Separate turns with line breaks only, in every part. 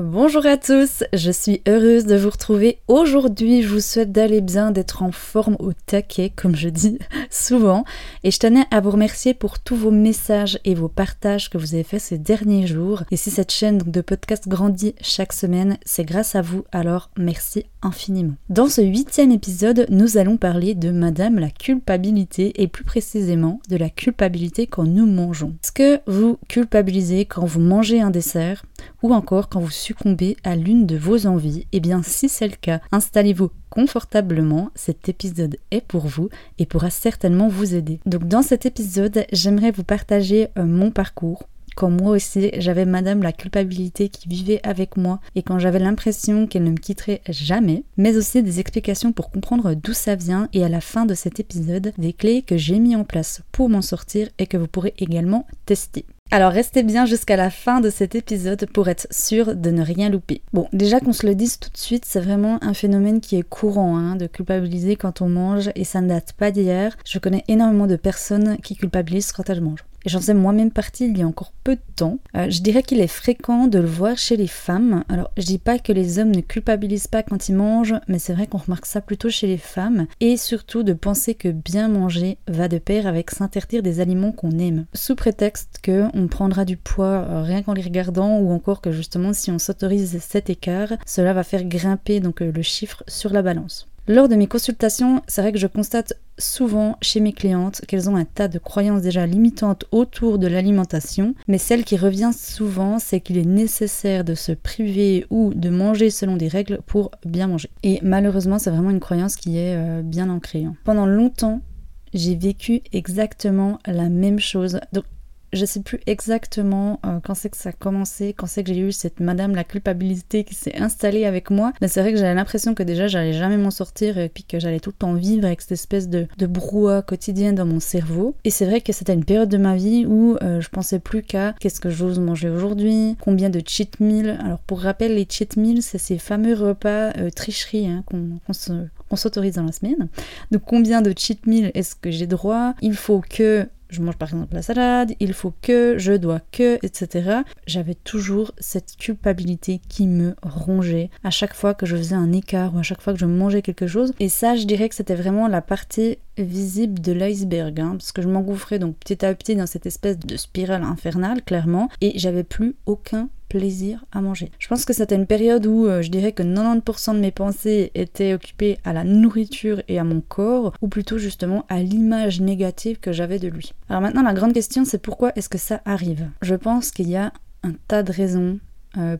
Bonjour à tous, je suis heureuse de vous retrouver aujourd'hui. Je vous souhaite d'aller bien, d'être en forme au taquet, comme je dis souvent. Et je tenais à vous remercier pour tous vos messages et vos partages que vous avez fait ces derniers jours. Et si cette chaîne de podcast grandit chaque semaine, c'est grâce à vous, alors merci infiniment. Dans ce huitième épisode, nous allons parler de Madame la culpabilité et plus précisément de la culpabilité quand nous mangeons. Est-ce que vous culpabilisez quand vous mangez un dessert ou encore quand vous succombez à l'une de vos envies Eh bien, si c'est le cas, installez-vous confortablement, cet épisode est pour vous et pourra certainement vous aider. Donc dans cet épisode, j'aimerais vous partager euh, mon parcours, quand moi aussi j'avais madame la culpabilité qui vivait avec moi et quand j'avais l'impression qu'elle ne me quitterait jamais, mais aussi des explications pour comprendre d'où ça vient et à la fin de cet épisode, des clés que j'ai mis en place pour m'en sortir et que vous pourrez également tester. Alors restez bien jusqu'à la fin de cet épisode pour être sûr de ne rien louper. Bon, déjà qu'on se le dise tout de suite, c'est vraiment un phénomène qui est courant hein, de culpabiliser quand on mange et ça ne date pas d'hier. Je connais énormément de personnes qui culpabilisent quand elles mangent j'en sais moi-même partie il y a encore peu de temps. Euh, je dirais qu'il est fréquent de le voir chez les femmes. Alors je dis pas que les hommes ne culpabilisent pas quand ils mangent, mais c'est vrai qu'on remarque ça plutôt chez les femmes, et surtout de penser que bien manger va de pair avec s'interdire des aliments qu'on aime, sous prétexte que on prendra du poids euh, rien qu'en les regardant, ou encore que justement si on s'autorise cet écart, cela va faire grimper donc euh, le chiffre sur la balance. Lors de mes consultations, c'est vrai que je constate souvent chez mes clientes qu'elles ont un tas de croyances déjà limitantes autour de l'alimentation, mais celle qui revient souvent, c'est qu'il est nécessaire de se priver ou de manger selon des règles pour bien manger. Et malheureusement, c'est vraiment une croyance qui est euh, bien ancrée. Hein. Pendant longtemps, j'ai vécu exactement la même chose. Donc je sais plus exactement euh, quand c'est que ça a commencé, quand c'est que j'ai eu cette madame la culpabilité qui s'est installée avec moi. Mais c'est vrai que j'avais l'impression que déjà j'allais jamais m'en sortir et puis que j'allais tout le temps vivre avec cette espèce de, de brouhaha quotidien dans mon cerveau. Et c'est vrai que c'était une période de ma vie où euh, je pensais plus qu'à qu'est-ce que j'ose manger aujourd'hui, combien de cheat meals. Alors pour rappel, les cheat meals, c'est ces fameux repas euh, tricheries hein, qu'on s'autorise dans la semaine. Donc combien de cheat meals est-ce que j'ai droit? Il faut que je mange par exemple la salade, il faut que, je dois que, etc. J'avais toujours cette culpabilité qui me rongeait à chaque fois que je faisais un écart ou à chaque fois que je mangeais quelque chose. Et ça, je dirais que c'était vraiment la partie visible de l'iceberg, hein, parce que je m'engouffrais donc petit à petit dans cette espèce de spirale infernale, clairement, et j'avais plus aucun plaisir à manger. Je pense que c'était une période où euh, je dirais que 90% de mes pensées étaient occupées à la nourriture et à mon corps, ou plutôt justement à l'image négative que j'avais de lui. Alors maintenant, la grande question, c'est pourquoi est-ce que ça arrive? Je pense qu'il y a un tas de raisons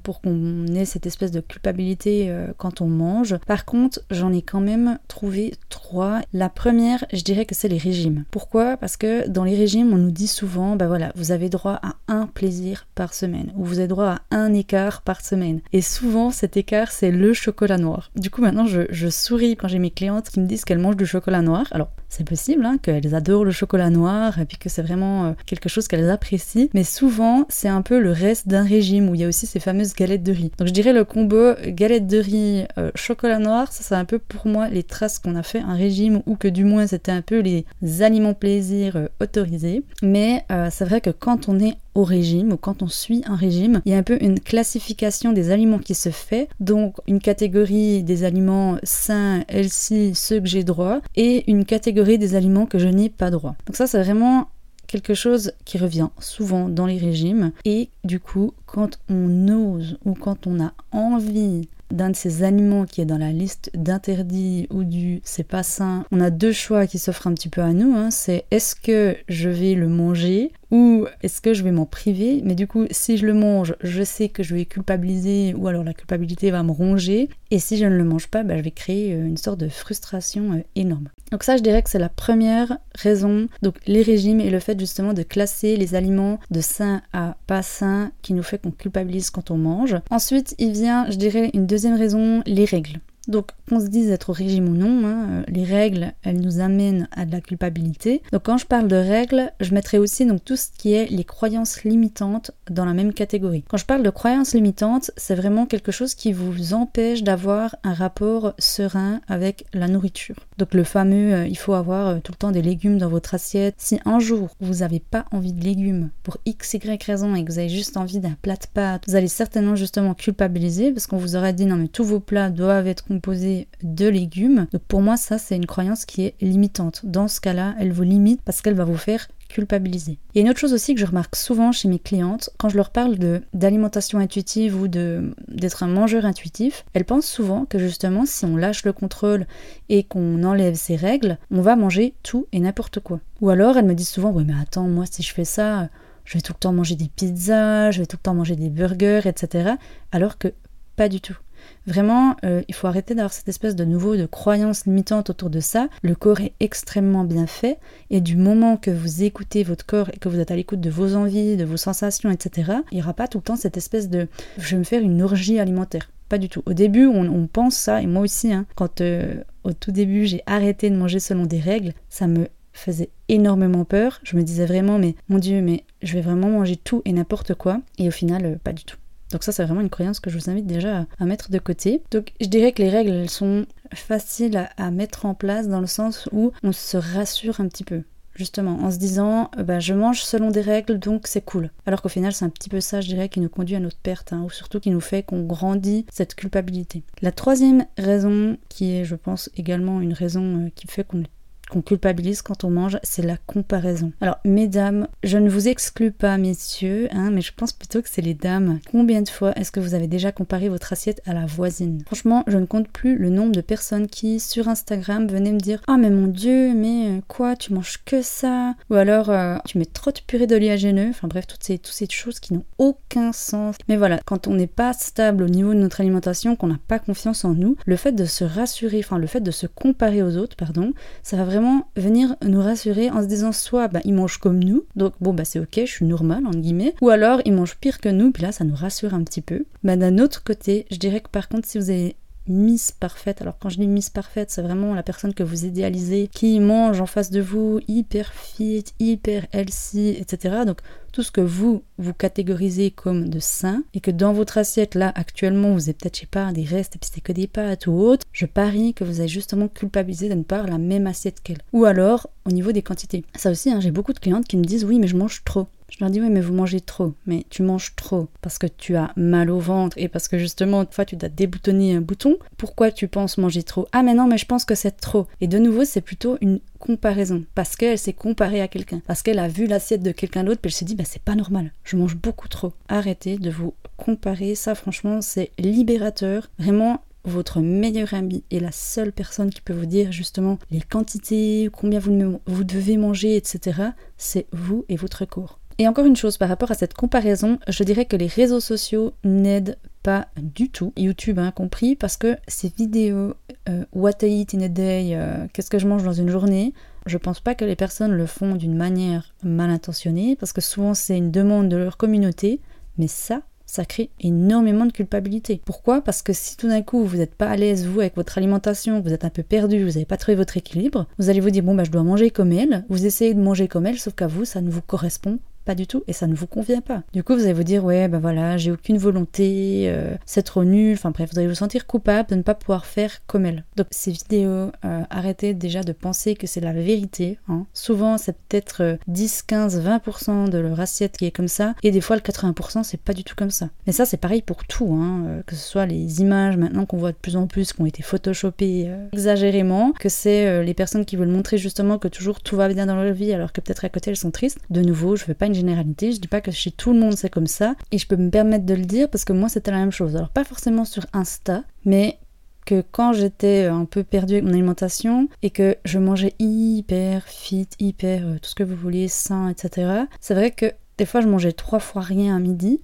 pour qu'on ait cette espèce de culpabilité euh, quand on mange. Par contre, j'en ai quand même trouvé trois. La première, je dirais que c'est les régimes. Pourquoi? Parce que dans les régimes, on nous dit souvent, bah voilà, vous avez droit à un plaisir par semaine, ou vous avez droit à un écart par semaine. Et souvent, cet écart, c'est le chocolat noir. Du coup, maintenant, je, je souris quand j'ai mes clientes qui me disent qu'elles mangent du chocolat noir. Alors, c'est possible hein, qu'elles adorent le chocolat noir et puis que c'est vraiment euh, quelque chose qu'elles apprécient, mais souvent c'est un peu le reste d'un régime où il y a aussi ces fameuses galettes de riz. Donc je dirais le combo galette de riz, euh, chocolat noir, ça c'est un peu pour moi les traces qu'on a fait un régime ou que du moins c'était un peu les aliments plaisir euh, autorisés. Mais c'est vrai que quand on est au régime ou quand on suit un régime, il y a un peu une classification des aliments qui se fait, donc une catégorie des aliments sains, healthy, ceux que j'ai droit, et une catégorie des aliments que je n'ai pas droit. Donc ça c'est vraiment quelque chose qui revient souvent dans les régimes et du coup quand on ose ou quand on a envie d'un de ces aliments qui est dans la liste d'interdits ou du c'est pas sain, on a deux choix qui s'offrent un petit peu à nous. Hein. C'est est-ce que je vais le manger ou est-ce que je vais m'en priver? Mais du coup, si je le mange, je sais que je vais culpabiliser ou alors la culpabilité va me ronger. Et si je ne le mange pas, bah, je vais créer euh, une sorte de frustration euh, énorme. Donc ça, je dirais que c'est la première raison. Donc les régimes et le fait justement de classer les aliments de sains à pas sains qui nous fait qu'on culpabilise quand on mange. Ensuite, il vient, je dirais, une deuxième raison, les règles. Donc qu'on se dise être au régime ou non, hein, euh, les règles, elles nous amènent à de la culpabilité. Donc quand je parle de règles, je mettrai aussi donc tout ce qui est les croyances limitantes dans la même catégorie. Quand je parle de croyances limitantes, c'est vraiment quelque chose qui vous empêche d'avoir un rapport serein avec la nourriture. Donc le fameux euh, il faut avoir euh, tout le temps des légumes dans votre assiette. Si un jour vous n'avez pas envie de légumes pour x y raison et que vous avez juste envie d'un plat de pâtes, vous allez certainement justement culpabiliser parce qu'on vous aurait dit non mais tous vos plats doivent être composé de légumes. Donc pour moi, ça, c'est une croyance qui est limitante. Dans ce cas-là, elle vous limite parce qu'elle va vous faire culpabiliser. Il une autre chose aussi que je remarque souvent chez mes clientes, quand je leur parle de d'alimentation intuitive ou d'être un mangeur intuitif, elles pensent souvent que justement si on lâche le contrôle et qu'on enlève ces règles, on va manger tout et n'importe quoi. Ou alors elles me disent souvent "Ouais, mais attends, moi si je fais ça, je vais tout le temps manger des pizzas, je vais tout le temps manger des burgers, etc." Alors que pas du tout. Vraiment, euh, il faut arrêter d'avoir cette espèce de nouveau de croyance limitante autour de ça. Le corps est extrêmement bien fait et du moment que vous écoutez votre corps et que vous êtes à l'écoute de vos envies, de vos sensations, etc., il n'y aura pas tout le temps cette espèce de je vais me faire une orgie alimentaire. Pas du tout. Au début, on, pense ça, et moi aussi, hein, quand euh, au tout début j'ai arrêté de manger selon des règles, ça me faisait énormément peur. Je me disais vraiment, mais mon Dieu, mais je vais vraiment manger tout et n'importe quoi. Et au final, euh, pas du tout. Donc ça, c'est vraiment une croyance que je vous invite déjà à, mettre de côté. Donc je dirais que les règles, elles sont faciles à, mettre en place dans le sens où on se rassure un petit peu justement, en se disant bah, je mange selon des règles donc c'est cool. Alors qu'au final, c'est un petit peu ça, je dirais, qui nous conduit à notre perte, hein, ou surtout qui nous fait qu'on grandit cette culpabilité. La troisième raison, qui est, je pense, également une raison euh, qui fait qu'on est qu'on culpabilise quand on mange, c'est la comparaison. Alors, mesdames, je ne vous exclus pas, messieurs, hein, mais je pense plutôt que c'est les dames. Combien de fois est-ce que vous avez déjà comparé votre assiette à la voisine? Franchement, je ne compte plus le nombre de personnes qui, sur Instagram, venaient me dire Ah, mais mon Dieu, mais euh, quoi, tu manges que ça Ou alors, euh, tu mets trop de purée d'oléagineux. Enfin, bref, toutes ces, toutes ces choses qui n'ont aucun sens. Mais voilà, quand on n'est pas stable au niveau de notre alimentation, qu'on n'a pas confiance en nous, le fait de se rassurer, enfin, le fait de se comparer aux autres, pardon, ça va vraiment venir nous rassurer en se disant soit bah, ils mangent comme nous, donc bon bah c'est ok, je suis normal entre guillemets, ou alors ils mangent pire que nous, puis là ça nous rassure un petit peu. Bah, d'un autre côté, je dirais que par contre si vous avez Miss Parfaite. Alors quand je dis Miss Parfaite, c'est vraiment la personne que vous idéalisez, qui mange en face de vous, hyper fit, hyper healthy, etc. Donc tout ce que vous, vous catégorisez comme de sain, et que dans votre assiette, là, actuellement, vous avez peut-être, je sais pas, des restes, et puis c'est que des pâtes ou autre, je parie que vous avez justement culpabilisé de ne pas avoir la même assiette qu'elle. Ou alors, au niveau des quantités. Ça aussi, hein, j'ai beaucoup de clientes qui me disent, oui, mais je mange trop. Je leur dis oui mais vous mangez trop, mais tu manges trop parce que tu as mal au ventre et parce que justement une fois tu dois déboutonner un bouton. Pourquoi tu penses manger trop? Ah mais non mais je pense que c'est trop. Et de nouveau c'est plutôt une comparaison parce qu'elle s'est comparée à quelqu'un, parce qu'elle a vu l'assiette de quelqu'un d'autre puis elle s'est dit bah c'est pas normal, je mange beaucoup trop. Arrêtez de vous comparer, ça franchement c'est libérateur. Vraiment votre meilleur ami est la seule personne qui peut vous dire justement les quantités, combien vous, vous devez manger, etc. C'est vous et votre corps. Et encore une chose par rapport à cette comparaison, je dirais que les réseaux sociaux n'aident pas du tout, YouTube hein, compris, parce que ces vidéos euh, What I eat in a day, euh, qu'est-ce que je mange dans une journée, je pense pas que les personnes le font d'une manière mal intentionnée, parce que souvent c'est une demande de leur communauté, mais ça, ça crée énormément de culpabilité. Pourquoi? Parce que si tout d'un coup vous n'êtes pas à l'aise vous avec votre alimentation, vous êtes un peu perdu, vous n'avez pas trouvé votre équilibre, vous allez vous dire bon bah je dois manger comme elle, vous essayez de manger comme elle, sauf qu'à vous ça ne vous correspond pas du tout et ça ne vous convient pas. Du coup, vous allez vous dire ouais, ben voilà, j'ai aucune volonté, euh, c'est trop nul. Enfin bref, vous allez vous sentir coupable de ne pas pouvoir faire comme elle. Donc ces vidéos, euh, arrêtez déjà de penser que c'est la vérité. Hein. Souvent, c'est peut-être 10, 15, 20% de leur assiette qui est comme ça et des fois le 80% c'est pas du tout comme ça. Mais ça, c'est pareil pour tout, hein, euh, que ce soit les images maintenant qu'on voit de plus en plus qui ont été photoshopées exagérément, que c'est les personnes qui veulent montrer justement que toujours tout va bien dans leur vie alors que peut-être à côté elles sont tristes. De nouveau, je veux pas une généralité, je dis pas que chez tout le monde c'est comme ça, et je peux me permettre de le dire parce que moi c'était la même chose. Alors pas forcément sur Insta, mais que quand j'étais un peu perdue avec mon alimentation et que je mangeais hyper fit, hyper euh, tout ce que vous vouliez, sain, etc., c'est vrai que des fois je mangeais trois fois rien à midi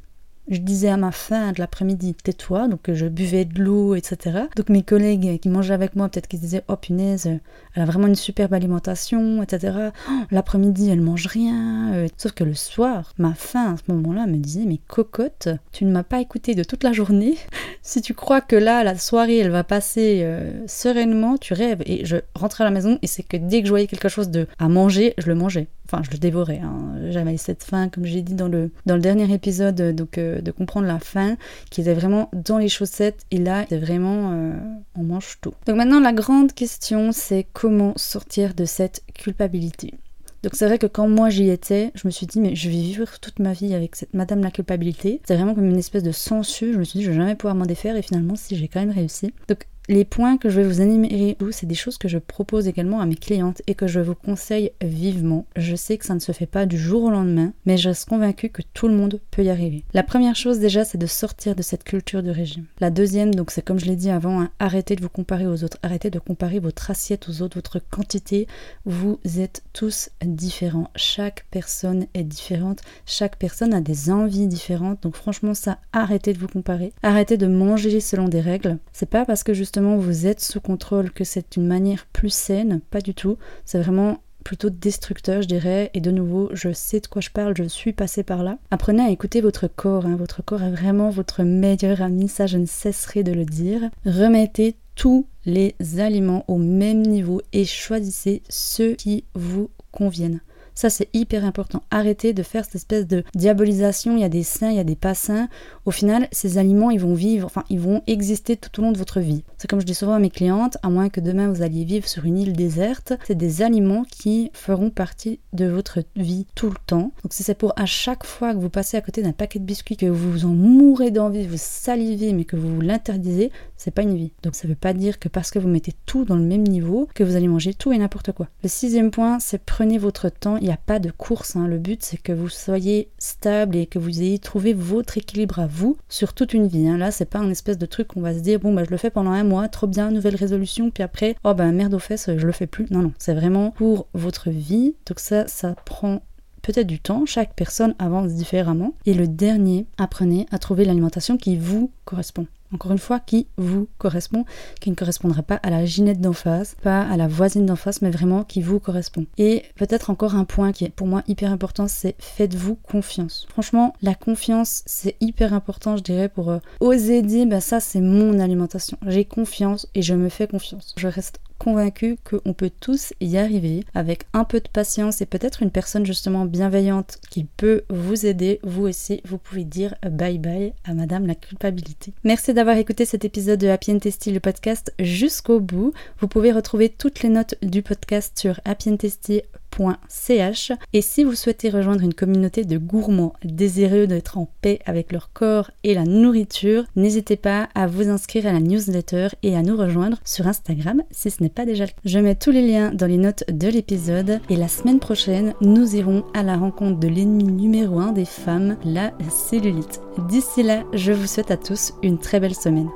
je disais à ma faim de l'après-midi, tais-toi, donc je buvais de l'eau, etc. Donc mes collègues qui mangeaient avec moi, peut-être qu'ils disaient, oh punaise, elle a vraiment une superbe alimentation, etc. Oh, l'après-midi, elle mange rien. Euh, sauf que le soir, ma faim à ce moment-là me disait, mais cocotte, tu ne m'as pas écouté de toute la journée. si tu crois que là, la soirée, elle va passer euh, sereinement, tu rêves. Et je rentrais à la maison et c'est que dès que je voyais quelque chose de à manger, je le mangeais. Enfin, je le dévorais. Hein. J'avais cette faim, comme j'ai dit dans le, dans le dernier épisode, donc euh, de comprendre la faim, qui était vraiment dans les chaussettes. Et là, c'est vraiment, euh, on mange tout. Donc maintenant, la grande question, c'est comment sortir de cette culpabilité. Donc c'est vrai que quand moi j'y étais, je me suis dit mais je vais vivre toute ma vie avec cette Madame la culpabilité. C'est vraiment comme une espèce de sensu. Je me suis dit je vais jamais pouvoir m'en défaire et finalement si j'ai quand même réussi. Les points que je vais vous énumérer, c'est des choses que je propose également à mes clientes et que je vous conseille vivement. Je sais que ça ne se fait pas du jour au lendemain, mais je reste convaincue que tout le monde peut y arriver. La première chose déjà, c'est de sortir de cette culture de régime. La deuxième, donc c'est comme je l'ai dit avant, hein, arrêtez de vous comparer aux autres, arrêtez de comparer votre assiette aux autres, votre quantité. Vous êtes tous différents. Chaque personne est différente, chaque personne a des envies différentes. Donc franchement, ça, arrêtez de vous comparer, arrêtez de manger selon des règles. C'est pas parce que juste vous êtes sous contrôle, que c'est une manière plus saine, pas du tout. C'est vraiment plutôt destructeur, je dirais. Et de nouveau, je sais de quoi je parle, je suis passée par là. Apprenez à écouter votre corps. Hein. Votre corps est vraiment votre meilleur ami, ça je ne cesserai de le dire. Remettez tous les aliments au même niveau et choisissez ceux qui vous conviennent. Ça, c'est hyper important. Arrêtez de faire cette espèce de diabolisation. Il y a des sains, il y a des pas sains. Au final, ces aliments, ils vont vivre, enfin, ils vont exister tout au long de votre vie. C'est comme je dis souvent à mes clientes, à moins que demain vous alliez vivre sur une île déserte, c'est des aliments qui feront partie de votre vie tout le temps. Donc si c'est pour à chaque fois que vous passez à côté d'un paquet de biscuits, que vous en mourrez d'envie, vous salivez, mais que vous l'interdisez, c'est pas une vie. Donc ça veut pas dire que parce que vous mettez tout dans le même niveau, que vous allez manger tout et n'importe quoi. Le sixième point, c'est prenez votre temps il n'y a pas de course. Hein. Le but, c'est que vous soyez stable et que vous ayez trouvé votre équilibre à vous sur toute une vie. Hein. Là, c'est pas un espèce de truc qu'on va se dire, bon, bah, je le fais pendant un mois, trop bien, nouvelle résolution, puis après, oh, bah, merde aux fesses, je le fais plus. Non, non, c'est vraiment pour votre vie. Donc, ça, ça prend peut-être du temps, chaque personne avance différemment. Et le dernier, apprenez à trouver l'alimentation qui vous correspond encore une fois, qui vous correspond, qui ne correspondra pas à la ginette d'en face, pas à la voisine d'en face, mais vraiment qui vous correspond. Et peut-être encore un point qui est pour moi hyper important, c'est faites-vous confiance. Franchement, la confiance, c'est hyper important, je dirais, pour euh, oser dire, bah ça c'est mon alimentation. J'ai confiance et je me fais confiance. Je reste convaincue qu'on peut tous y arriver avec un peu de patience et peut-être une personne justement bienveillante qui peut vous aider. Vous aussi, vous pouvez dire bye bye à Madame la culpabilité. Merci d'avoir écouté cet épisode de Happy and Tasty, le podcast jusqu'au bout. Vous pouvez retrouver toutes les notes du podcast sur happyandtasty.com et si vous souhaitez rejoindre une communauté de gourmands désireux d'être en paix avec leur corps et la nourriture, n'hésitez pas à vous inscrire à la newsletter et à nous rejoindre sur Instagram si ce n'est pas déjà le cas. Je mets tous les liens dans les notes de l'épisode et la semaine prochaine, nous irons à la rencontre de l'ennemi numéro un des femmes, la cellulite. D'ici là, je vous souhaite à tous une très belle semaine.